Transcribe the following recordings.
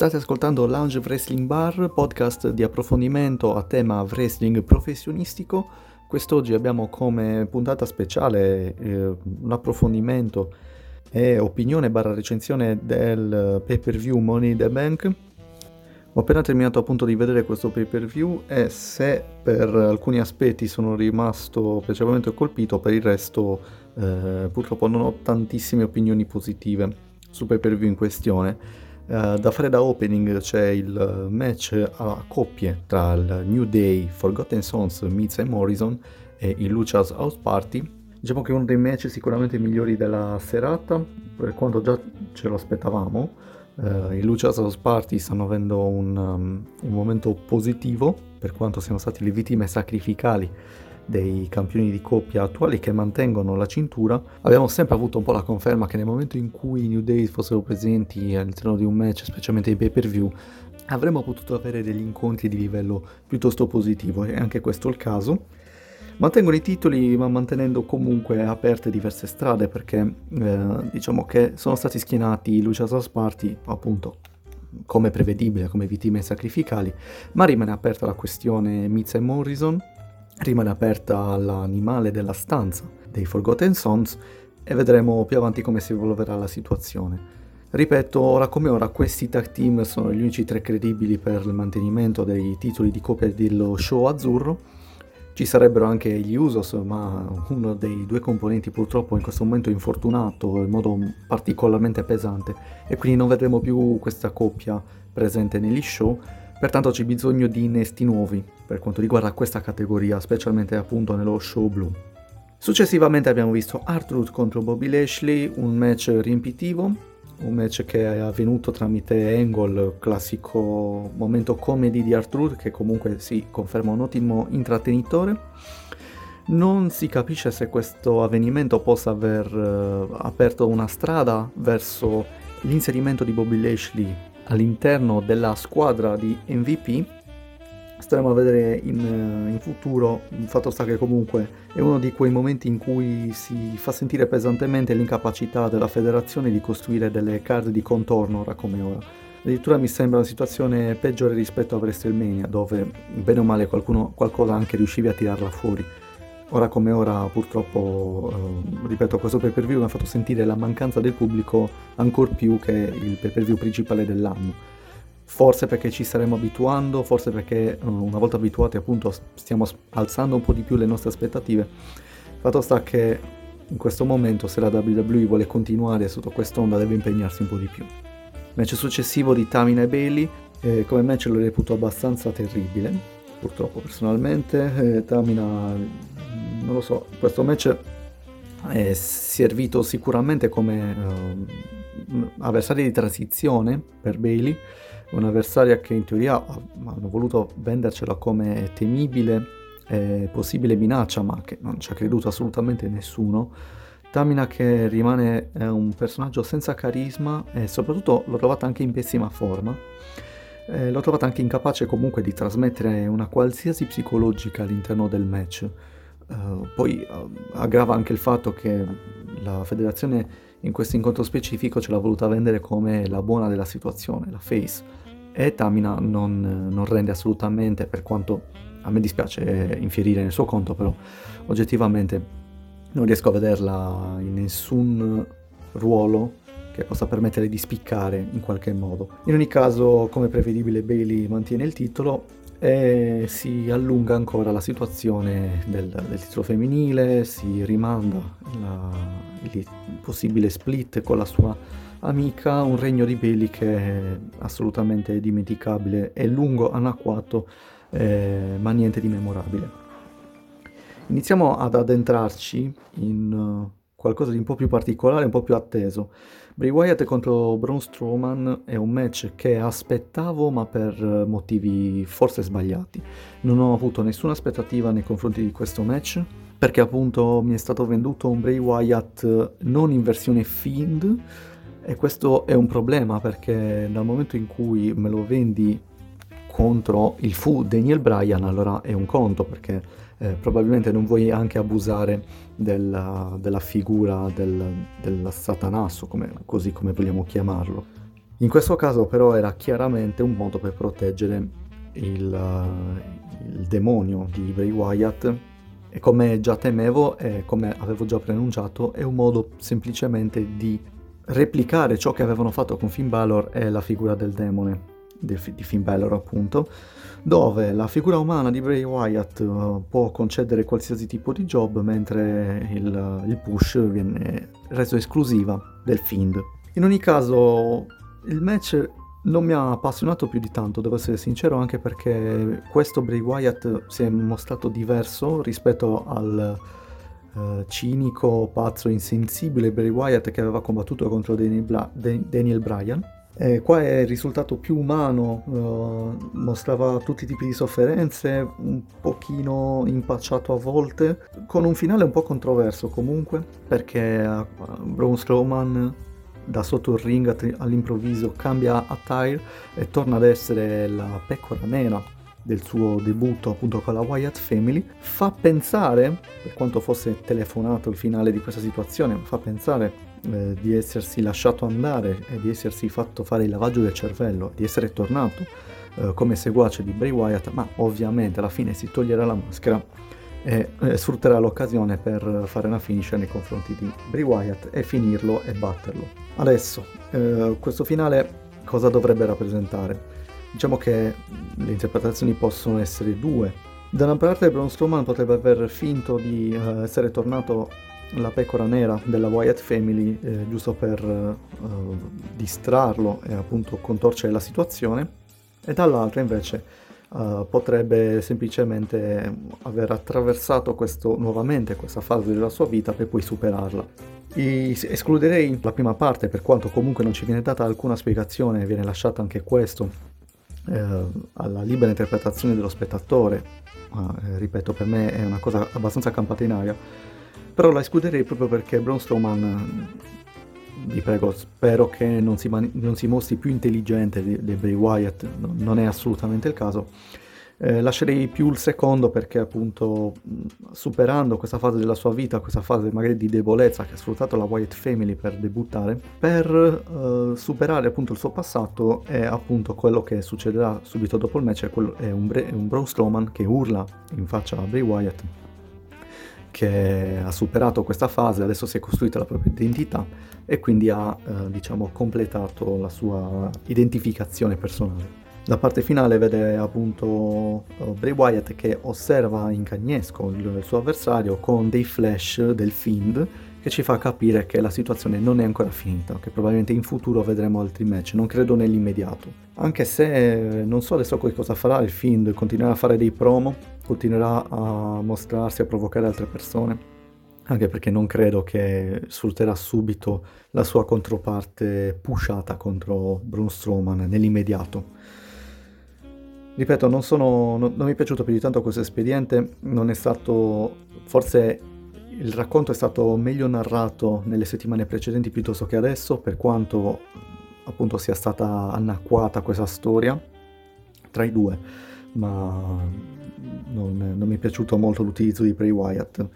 State ascoltando Lounge Wrestling Bar, podcast di approfondimento a tema wrestling professionistico. Quest'oggi abbiamo come puntata speciale eh, un approfondimento e opinione barra recensione del pay per view Money in the Bank. Ho appena terminato appunto di vedere questo pay per view e se per alcuni aspetti sono rimasto piacevolmente colpito, per il resto eh, purtroppo non ho tantissime opinioni positive sul pay per view in questione. Uh, da fare da opening c'è il match a coppie tra il New Day, Forgotten Sons, Miz e Morrison e il Lucia's House Party. Diciamo che è uno dei match sicuramente migliori della serata, per quanto già ce lo aspettavamo. Uh, I Lucia's House Party stanno avendo un, um, un momento positivo, per quanto siano stati le vittime sacrificali dei campioni di coppia attuali che mantengono la cintura, abbiamo sempre avuto un po' la conferma che nel momento in cui i New Day fossero presenti all'interno di un match, specialmente in pay per view, avremmo potuto avere degli incontri di livello piuttosto positivo e anche questo è il caso. Mantengono i titoli ma mantenendo comunque aperte diverse strade perché eh, diciamo che sono stati schienati Lucia's Party appunto come prevedibile, come vittime sacrificali, ma rimane aperta la questione Miz e Morrison rimane aperta l'animale della stanza dei Forgotten Sons e vedremo più avanti come si evolverà la situazione. Ripeto, ora come ora questi tag team sono gli unici tre credibili per il mantenimento dei titoli di coppia dello show azzurro. Ci sarebbero anche gli Usos, ma uno dei due componenti purtroppo in questo momento è infortunato in modo particolarmente pesante e quindi non vedremo più questa coppia presente negli show Pertanto c'è bisogno di innesti nuovi per quanto riguarda questa categoria, specialmente appunto nello show blu. Successivamente abbiamo visto Artruth contro Bobby Lashley, un match riempitivo, un match che è avvenuto tramite Angle, classico momento comedy di Artruth che comunque si conferma un ottimo intrattenitore. Non si capisce se questo avvenimento possa aver uh, aperto una strada verso l'inserimento di Bobby Lashley all'interno della squadra di MVP. Staremo a vedere in, in, futuro, il fatto sta che comunque è uno di quei momenti in cui si fa sentire pesantemente l'incapacità della federazione di costruire delle card di contorno ora come ora. Addirittura mi sembra una situazione peggiore rispetto a WrestleMania, dove bene o male qualcuno, qualcosa anche riuscivi a tirarla fuori. Ora come ora purtroppo, eh, ripeto, questo pay per view mi ha fatto sentire la mancanza del pubblico ancora più che il pay per view principale dell'anno. Forse perché ci staremo abituando, forse perché uh, una volta abituati appunto stiamo alzando un po' di più le nostre aspettative. Fatto sta che in questo momento se la WWE vuole continuare sotto quest'onda deve impegnarsi un po' di più. Match successivo di Tamina e Bailey, eh, come match lo reputo abbastanza terribile, purtroppo personalmente. Eh, Tamina non lo so, questo match è servito sicuramente come uh, avversario di transizione per Bailey, un'avversaria che in teoria hanno voluto vendercela come temibile e possibile minaccia, ma che non ci ha creduto assolutamente nessuno. Tamina che rimane un personaggio senza carisma e soprattutto l'ho trovata anche in pessima forma. Eh, l'ho trovata anche incapace comunque di trasmettere una qualsiasi psicologica all'interno del match. Uh, poi uh, aggrava anche il fatto che la federazione in questo incontro specifico ce l'ha voluta vendere come la buona della situazione, la face. E Tamina non, non rende assolutamente, per quanto a me dispiace infierire nel suo conto, però oggettivamente non riesco a vederla in nessun ruolo che possa permettere di spiccare in qualche modo. In ogni caso, come prevedibile, Bailey mantiene il titolo e si allunga ancora la situazione del, del titolo femminile, si rimanda la, il possibile split con la sua amica, un regno di Bailey che è assolutamente dimenticabile, è lungo, anacquato, eh, ma niente di memorabile. Iniziamo ad addentrarci in qualcosa di un po' più particolare, un po' più atteso. Bray Wyatt contro Braun Strowman è un match che aspettavo ma per motivi forse sbagliati. Non ho avuto nessuna aspettativa nei confronti di questo match perché appunto mi è stato venduto un Bray Wyatt non in versione Fiend e questo è un problema perché dal momento in cui me lo vendi contro il fu Daniel Bryan allora è un conto perché eh, probabilmente non vuoi anche abusare della, della figura del, del satanasso, come, così come vogliamo chiamarlo. In questo caso però era chiaramente un modo per proteggere il, il demonio di Bray Wyatt e come già temevo e come avevo già preannunciato è un modo semplicemente di replicare ciò che avevano fatto con Finn Balor e la figura del demone di Finn Balor appunto dove la figura umana di Bray Wyatt uh, può concedere qualsiasi tipo di job mentre il, il push viene reso esclusiva del Fiend. In ogni caso il match non mi ha appassionato più di tanto, devo essere sincero, anche perché questo Bray Wyatt si è mostrato diverso rispetto al uh, cinico, pazzo, insensibile Bray Wyatt che aveva combattuto contro Daniel, Bla- Daniel Bryan. E qua è risultato più umano, uh, mostrava tutti i tipi di sofferenze, un pochino impacciato a volte, con un finale un po' controverso comunque, perché uh, Braun Strowman da sotto il ring all'improvviso cambia attire e torna ad essere la pecora nera del suo debutto appunto con la Wyatt Family, fa pensare, per quanto fosse telefonato il finale di questa situazione, fa pensare eh, di essersi lasciato andare e di essersi fatto fare il lavaggio del cervello, di essere tornato eh, come seguace di Bray Wyatt, ma ovviamente alla fine si toglierà la maschera e eh, sfrutterà l'occasione per fare una finish nei confronti di Bray Wyatt e finirlo e batterlo. Adesso, eh, questo finale cosa dovrebbe rappresentare? Diciamo che le interpretazioni possono essere due. Da una parte Braun Strowman potrebbe aver finto di uh, essere tornato la pecora nera della Wyatt Family eh, giusto per uh, distrarlo e appunto contorcere la situazione e dall'altra invece uh, potrebbe semplicemente aver attraversato questo, nuovamente questa fase della sua vita per poi superarla. I, escluderei la prima parte per quanto comunque non ci viene data alcuna spiegazione, viene lasciato anche questo eh, alla libera interpretazione dello spettatore, ma, eh, ripeto per me è una cosa abbastanza campata in aria, però la escluderei proprio perché Braun Strowman vi prego, spero che non si, mani- non si mostri più intelligente di, di Bray Wyatt, no, non è assolutamente il caso. Eh, lascerei più il secondo perché appunto superando questa fase della sua vita, questa fase magari di debolezza che ha sfruttato la Wyatt Family per debuttare, per eh, superare appunto il suo passato è appunto quello che succederà subito dopo il match, è, quello, è un, Bre- un Braun Strowman che urla in faccia a Bray Wyatt che ha superato questa fase, adesso si è costruita la propria identità e quindi ha eh, diciamo completato la sua identificazione personale. La parte finale vede appunto uh, Bray Wyatt che osserva in cagnesco il suo avversario con dei flash del Fiend che ci fa capire che la situazione non è ancora finita, che probabilmente in futuro vedremo altri match, non credo nell'immediato. Anche se non so adesso cosa farà il Fiend, continuerà a fare dei promo, continuerà a mostrarsi, a provocare altre persone, anche perché non credo che sfrutterà subito la sua controparte pushata contro Braun Strowman nell'immediato. Ripeto, non, sono, non, non mi è piaciuto più di tanto questo espediente, non è stato forse il racconto è stato meglio narrato nelle settimane precedenti piuttosto che adesso, per quanto appunto sia stata anacquata questa storia tra i due, ma non, non mi è piaciuto molto l'utilizzo di Bray Wyatt.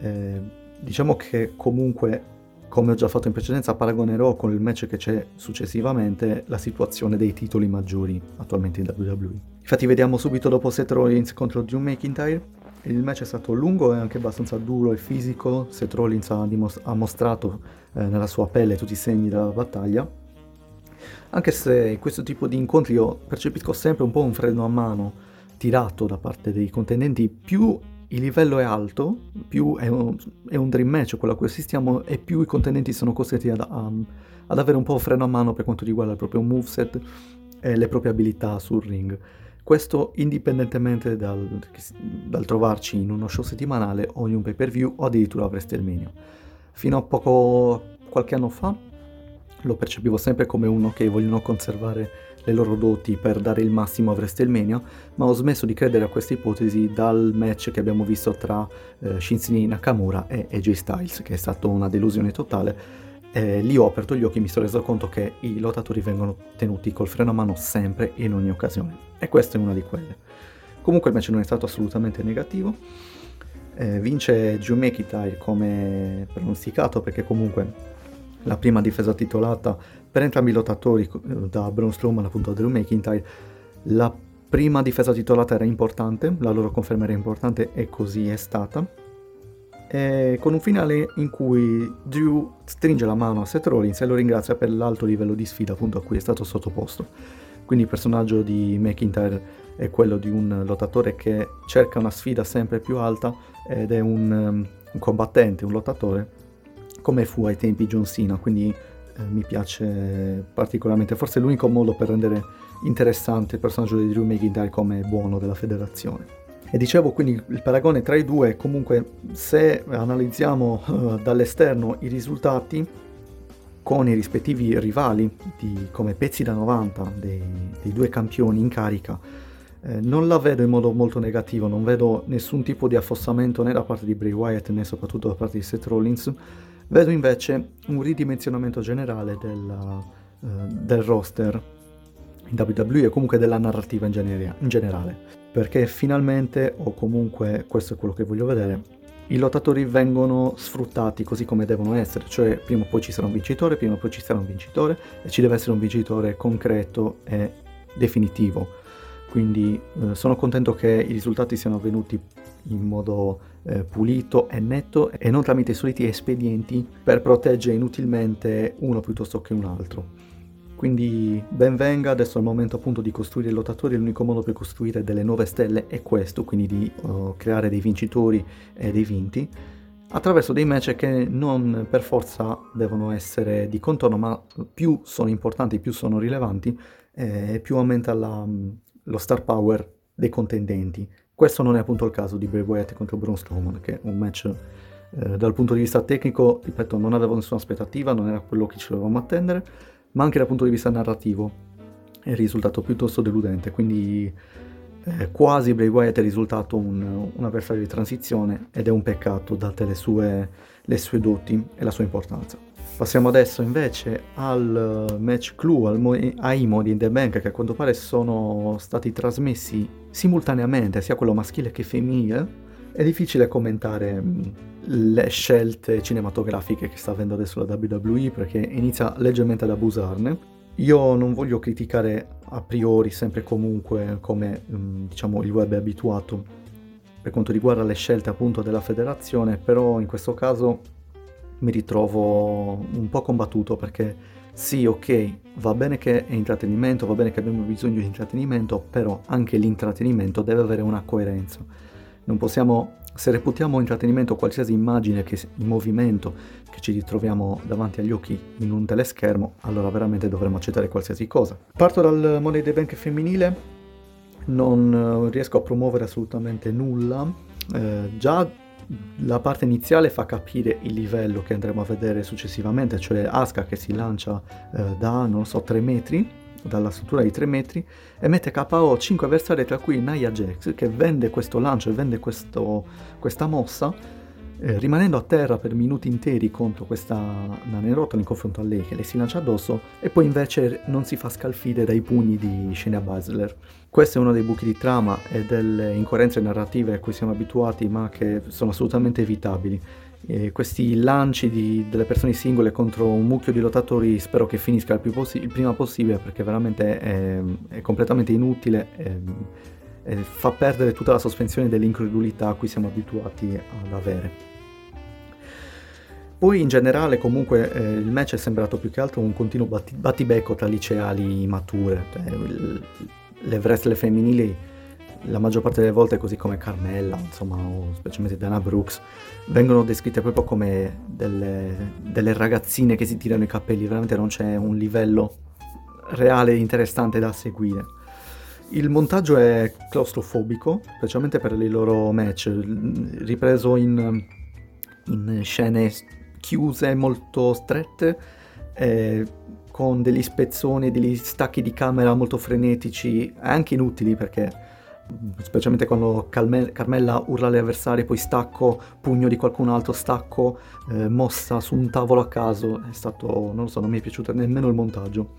Eh, diciamo che comunque, come ho già fatto in precedenza, paragonerò con il match che c'è successivamente la situazione dei titoli maggiori attualmente in WWE. Infatti vediamo subito dopo Seth Rollins contro Drew McIntyre il match è stato lungo e anche abbastanza duro e fisico, Seth Rollins ha, dimos- ha mostrato eh, nella sua pelle tutti i segni della battaglia, anche se in questo tipo di incontri io percepisco sempre un po' un freno a mano tirato da parte dei contendenti, più il livello è alto, più è un, è un dream match quello a cui assistiamo e più i contendenti sono costretti ad, a, ad avere un po' un freno a mano per quanto riguarda il proprio moveset e le proprie abilità sul ring. Questo indipendentemente dal, dal, trovarci in uno show settimanale o in un pay per view o addirittura a WrestleMania. Fino a poco qualche anno fa lo percepivo sempre come uno che vogliono conservare le loro doti per dare il massimo a WrestleMania, ma ho smesso di credere a questa ipotesi dal match che abbiamo visto tra eh, Shinzini Nakamura e AJ Styles, che è stata una delusione totale eh, lì ho aperto gli occhi e mi sono reso conto che i lottatori vengono tenuti col freno a mano sempre e in ogni occasione. E questa è una di quelle. Comunque il match non è stato assolutamente negativo. Eh, vince McIntyre come pronosticato perché comunque la prima difesa titolata per entrambi i lottatori, eh, da Braun Strowman appunto a Drew McIntyre, la prima difesa titolata era importante, la loro conferma era importante e così è stata. E con un finale in cui Drew stringe la mano a Seth Rollins e lo ringrazia per l'alto livello di sfida appunto a cui è stato sottoposto. Quindi il personaggio di McIntyre è quello di un lottatore che cerca una sfida sempre più alta ed è un, um, un combattente, un lottatore, come fu ai tempi John Cena, quindi eh, mi piace particolarmente, forse è l'unico modo per rendere interessante il personaggio di Drew McIntyre come buono della federazione. E dicevo quindi il paragone tra i due, comunque se analizziamo uh, dall'esterno i risultati con i rispettivi rivali di, come pezzi da 90 dei, dei due campioni in carica, eh, non la vedo in modo molto negativo, non vedo nessun tipo di affossamento né da parte di Bray Wyatt né soprattutto da parte di Seth Rollins, vedo invece un ridimensionamento generale della, uh, del roster in WWE e comunque della narrativa in, genere- in generale, perché finalmente, o comunque questo è quello che voglio vedere, i lottatori vengono sfruttati così come devono essere, cioè prima o poi ci sarà un vincitore, prima o poi ci sarà un vincitore e ci deve essere un vincitore concreto e definitivo. Quindi eh, sono contento che i risultati siano avvenuti in modo eh, pulito e netto e non tramite i soliti espedienti per proteggere inutilmente uno piuttosto che un altro. Quindi ben venga, adesso è il momento appunto di costruire i lottatori, l'unico modo per costruire delle nuove stelle è questo, quindi di uh, creare dei vincitori e dei vinti, attraverso dei match che non per forza devono essere di contorno, ma più sono importanti, più sono rilevanti, eh, più aumenta la, lo star power dei contendenti. Questo non è appunto il caso di Bray Wyatt contro Braun Strowman, che è un match eh, dal punto di vista tecnico, ripeto, non avevo nessuna aspettativa, non era quello che ci dovevamo attendere, ma anche dal punto di vista narrativo è risultato piuttosto deludente, quindi eh, quasi Bray Wyatt è risultato un, un, avversario di transizione ed è un peccato date le sue, le sue doti e la sua importanza. Passiamo adesso invece al match clou, al mo- ai modi in The Bank che a quanto pare sono stati trasmessi simultaneamente, sia quello maschile che femminile. È difficile commentare le scelte cinematografiche che sta avendo adesso la WWE perché inizia leggermente ad abusarne. Io non voglio criticare a priori, sempre e comunque, come mm, diciamo il web è abituato per quanto riguarda le scelte appunto della federazione, però in questo caso mi ritrovo un po' combattuto perché sì, ok, va bene che è intrattenimento, va bene che abbiamo bisogno di intrattenimento, però anche l'intrattenimento deve avere una coerenza. Non possiamo se reputiamo intrattenimento qualsiasi immagine che, in movimento che ci ritroviamo davanti agli occhi in un teleschermo, allora veramente dovremmo accettare qualsiasi cosa. Parto dal Money the Bank femminile, non eh, riesco a promuovere assolutamente nulla. Eh, già la parte iniziale fa capire il livello che andremo a vedere successivamente, cioè Asuka che si lancia eh, da, non so, 3 metri dalla struttura di 3 metri e mette KO 5 avversari tra cui Nia Jax che vende questo lancio e vende questo, questa mossa eh, rimanendo a terra per minuti interi contro questa Nanerotola in confronto a lei che le si lancia addosso e poi invece non si fa scalfire dai pugni di Shayna Baszler. Questo è uno dei buchi di trama e delle incoerenze narrative a cui siamo abituati ma che sono assolutamente evitabili eh, questi lanci di, delle persone singole contro un mucchio di lottatori spero che finisca il, possi- il prima possibile perché veramente è, è completamente inutile e, e, fa perdere tutta la sospensione dell'incredulità a cui siamo abituati ad avere. Poi in generale comunque eh, il match è sembrato più che altro un continuo batti- battibecco tra liceali mature, cioè, il, le wrestler femminili la maggior parte delle volte, così come Carmella, insomma, o specialmente Dana Brooks, vengono descritte proprio come delle, delle ragazzine che si tirano i capelli, veramente non c'è un livello reale interessante da seguire. Il montaggio è claustrofobico, specialmente per i loro match, ripreso in, in scene chiuse, molto strette, eh, con degli spezzoni, degli stacchi di camera molto frenetici, anche inutili perché specialmente quando Calme- Carmella urla agli avversari, poi stacco, pugno di qualcun altro, stacco, eh, mossa su un tavolo a caso, è stato, non lo so, non mi è piaciuto nemmeno il montaggio.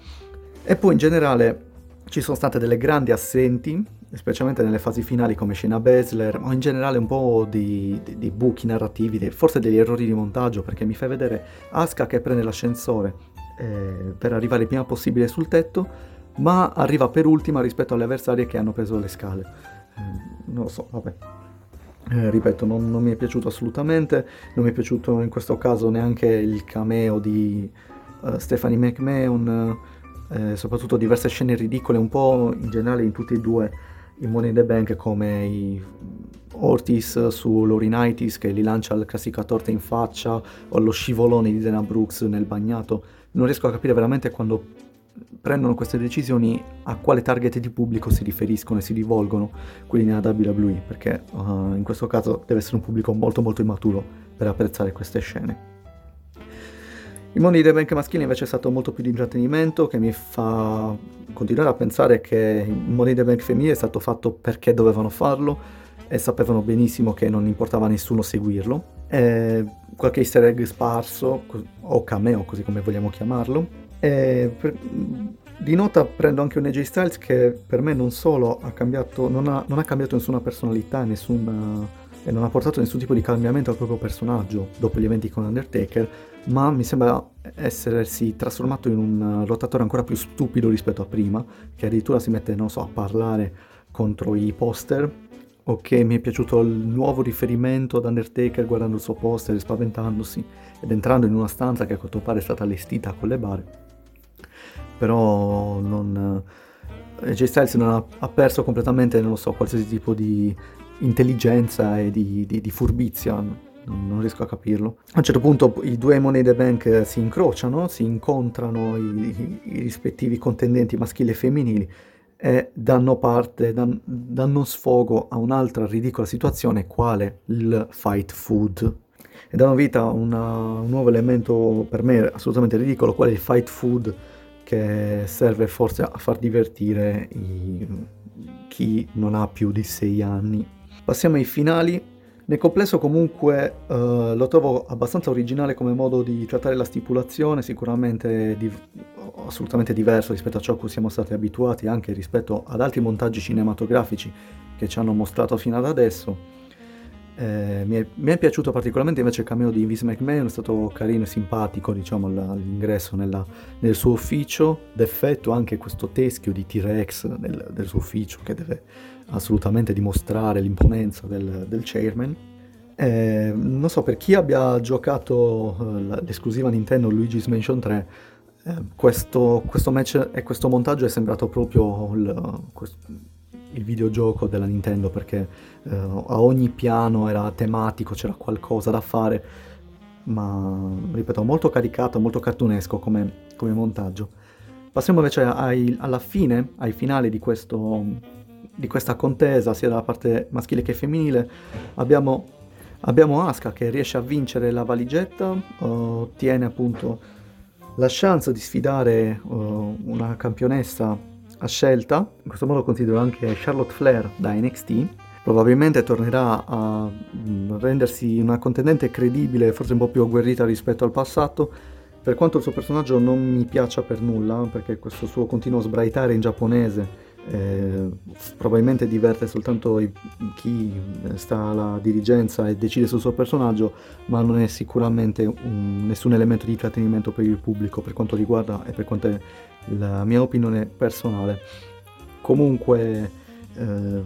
E poi in generale ci sono state delle grandi assenti, specialmente nelle fasi finali come Shayna Baszler, ma in generale un po' di, di, di buchi narrativi, di, forse degli errori di montaggio, perché mi fai vedere Asuka che prende l'ascensore eh, per arrivare il prima possibile sul tetto, ma arriva per ultima rispetto alle avversarie che hanno preso le scale. Eh, non lo so, vabbè. Eh, ripeto, non, non, mi è piaciuto assolutamente, non mi è piaciuto in questo caso neanche il cameo di uh, Stephanie McMahon, eh, soprattutto diverse scene ridicole, un po' in generale in tutti e due i Money in the Bank come i Ortiz su Laurinaitis che gli lancia la classica torta in faccia o lo scivolone di Dana Brooks nel bagnato. Non riesco a capire veramente quando prendono queste decisioni a quale target di pubblico si riferiscono e si rivolgono quelli nella WWE perché uh, in questo caso deve essere un pubblico molto molto immaturo per apprezzare queste scene. Il mondo di The Bank maschile invece è stato molto più di intrattenimento che mi fa continuare a pensare che il mondo di The Bank femminile è stato fatto perché dovevano farlo e sapevano benissimo che non importava a nessuno seguirlo. E qualche easter egg sparso, o cameo così come vogliamo chiamarlo. Per, di nota prendo anche un AJ Styles che per me non solo ha cambiato, non ha, non ha cambiato nessuna personalità, nessuna e non ha portato nessun tipo di cambiamento al proprio personaggio dopo gli eventi con Undertaker, ma mi sembra essersi trasformato in un lottatore ancora più stupido rispetto a prima, che addirittura si mette, non so, a parlare contro i poster, o che mi è piaciuto il nuovo riferimento ad Undertaker guardando il suo poster, spaventandosi ed entrando in una stanza che a quanto pare è stata allestita con le bare. Però non... AJ Styles non ha, ha perso completamente, non lo so, qualsiasi tipo di intelligenza e di, di, di furbizia, non, riesco a capirlo. A un certo punto i due Money the Bank si incrociano, si incontrano i, i rispettivi contendenti maschili e femminili e danno parte, dan, danno sfogo a un'altra ridicola situazione, quale il fight food. E danno vita a una, un nuovo elemento per me assolutamente ridicolo, quale il fight food che serve forse a far divertire i, chi non ha più di 6 anni. Passiamo ai finali. Nel complesso comunque uh, lo trovo abbastanza originale come modo di trattare la stipulazione, sicuramente di- assolutamente diverso rispetto a ciò a cui siamo stati abituati, anche rispetto ad altri montaggi cinematografici che ci hanno mostrato fino ad adesso. Eh, mi, è, mi, è, piaciuto particolarmente invece il cameo di Vince McMahon, è stato carino e simpatico diciamo, all'ingresso nella, nel suo ufficio, d'effetto anche questo teschio di T-Rex nel, del suo ufficio che deve assolutamente dimostrare l'imponenza del, del chairman. Eh, non so, per chi abbia giocato uh, l'esclusiva Nintendo Luigi's Mansion 3, eh, questo, questo, match e questo montaggio è sembrato proprio il, questo, il videogioco della Nintendo perché eh, a ogni piano era tematico, c'era qualcosa da fare, ma ripeto, molto caricato, molto cartunesco come, come montaggio. Passiamo invece ai, alla fine, ai finali di, questo, di questa contesa, sia dalla parte maschile che femminile. Abbiamo, abbiamo Asuka che riesce a vincere la valigetta, ottiene appunto la chance di sfidare uh, una campionessa a scelta, in questo modo considero anche Charlotte Flair da NXT, probabilmente tornerà a mm, rendersi una contendente credibile, forse un po' più agguerrita rispetto al passato, per quanto il suo personaggio non mi piaccia per nulla, perché questo suo continuo sbraitare in giapponese eh, probabilmente diverte soltanto i, chi sta alla dirigenza e decide sul suo personaggio, ma non è sicuramente un, nessun elemento di intrattenimento per il pubblico per quanto riguarda e per quanto è la mia opinione personale. Comunque, eh,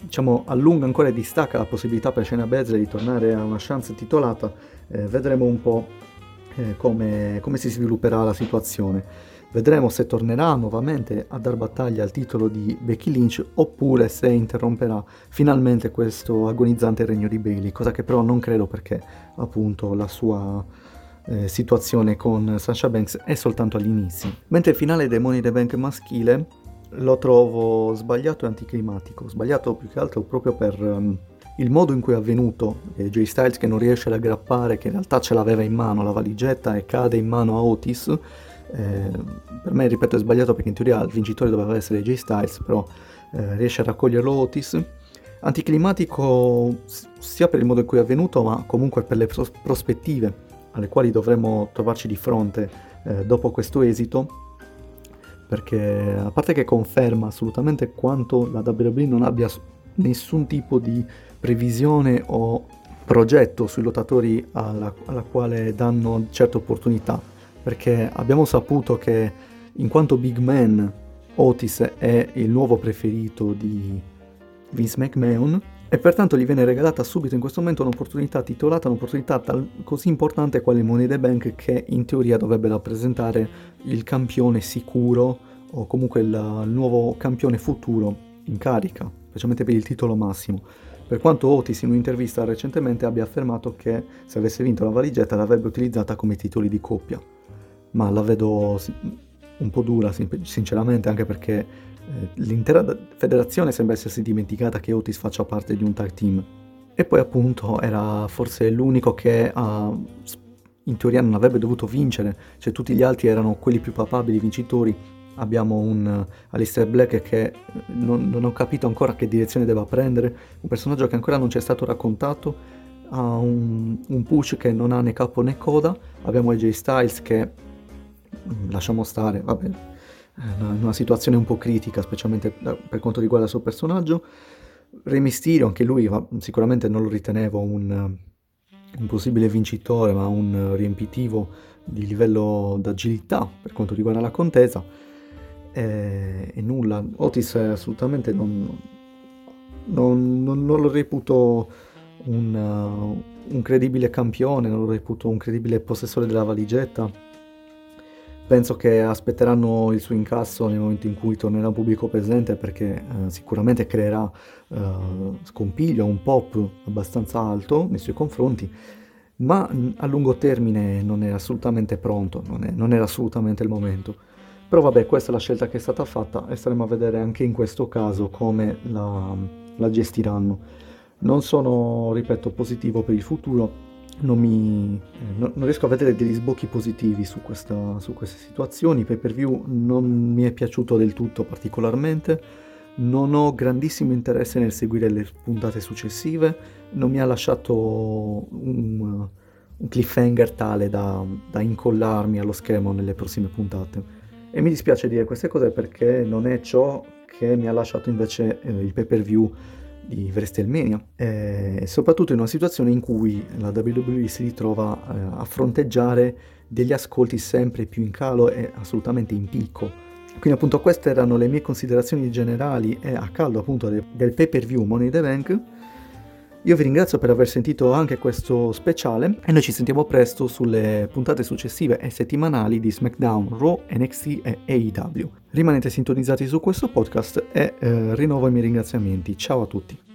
diciamo, allunga ancora e distacca la possibilità per Shayna Baszler di tornare a una chance titolata. Eh, vedremo un po' eh, come, come si svilupperà la situazione. Vedremo se tornerà nuovamente a dar battaglia al titolo di Becky Lynch oppure se interromperà finalmente questo agonizzante regno di Bailey, cosa che però non credo perché appunto la sua eh, situazione con Sasha Banks è soltanto all'inizio. Mentre il finale dei Money the Bank maschile lo trovo sbagliato e anticlimatico, sbagliato più che altro proprio per um, il modo in cui è avvenuto, eh, Jay Styles che non riesce ad aggrappare, che in realtà ce l'aveva in mano la valigetta e cade in mano a Otis, eh, per me ripeto è sbagliato perché in teoria il vincitore doveva essere Jay Styles, però eh, riesce a raccoglierlo Otis. Anticlimatico sia per il modo in cui è avvenuto, ma comunque per le pros- prospettive alle quali dovremmo trovarci di fronte eh, dopo questo esito, perché a parte che conferma assolutamente quanto la WWE non abbia nessun tipo di previsione o progetto sui lottatori alla, alla quale danno certe opportunità, perché abbiamo saputo che in quanto big man Otis è il nuovo preferito di Vince McMahon e pertanto gli viene regalata subito in questo momento un'opportunità titolata, un'opportunità tal- così importante quale Money the Bank che in teoria dovrebbe rappresentare il campione sicuro o comunque il, il nuovo campione futuro in carica, specialmente per il titolo massimo. Per quanto Otis in un'intervista recentemente abbia affermato che se avesse vinto la valigetta l'avrebbe utilizzata come titoli di coppia. Ma la vedo un po' dura sinceramente anche perché eh, l'intera federazione sembra essersi dimenticata che Otis faccia parte di un tag team. E poi appunto era forse l'unico che uh, in teoria non avrebbe dovuto vincere, cioè tutti gli altri erano quelli più papabili vincitori. Abbiamo un uh, Alistair Black che eh, non, non, ho capito ancora che direzione debba prendere, un personaggio che ancora non ci è stato raccontato, ha un, un push che non ha né capo né coda, abbiamo AJ Styles che mm, lasciamo stare, vabbè, in una situazione un po' critica, specialmente per quanto riguarda il suo personaggio. Re Mysterio, anche lui sicuramente non lo ritenevo un, un possibile vincitore, ma un riempitivo di livello d'agilità per quanto riguarda la contesa. E, e nulla, Otis assolutamente non, non, non, non lo reputo un, uh, un credibile campione, non lo reputo un credibile possessore della valigetta Penso che aspetteranno il suo incasso nel momento in cui tornerà pubblico presente perché eh, sicuramente creerà eh, scompiglio, un pop abbastanza alto nei suoi confronti, ma a lungo termine non è assolutamente pronto, non, è, non era assolutamente il momento. Però vabbè, questa è la scelta che è stata fatta e staremo a vedere anche in questo caso come la, la gestiranno. Non sono, ripeto, positivo per il futuro, non, mi, eh, non, riesco a vedere degli sbocchi positivi su, questa, su queste situazioni. Pay per view non mi è piaciuto del tutto particolarmente. Non ho grandissimo interesse nel seguire le puntate successive. Non mi ha lasciato un, un cliffhanger tale da, da, incollarmi allo schermo nelle prossime puntate. E mi dispiace dire queste cose perché non è ciò che mi ha lasciato invece eh, il pay per view di WrestleMania, e soprattutto in una situazione in cui la WWE si ritrova eh, a fronteggiare degli ascolti sempre più in calo e assolutamente in picco. Quindi appunto queste erano le mie considerazioni generali e a caldo appunto del pay per view Money in the Bank. Io vi ringrazio per aver sentito anche questo speciale e noi ci sentiamo presto sulle puntate successive e settimanali di SmackDown, Raw, NXT e AEW. Rimanete sintonizzati su questo podcast e eh, rinnovo i miei ringraziamenti. Ciao a tutti.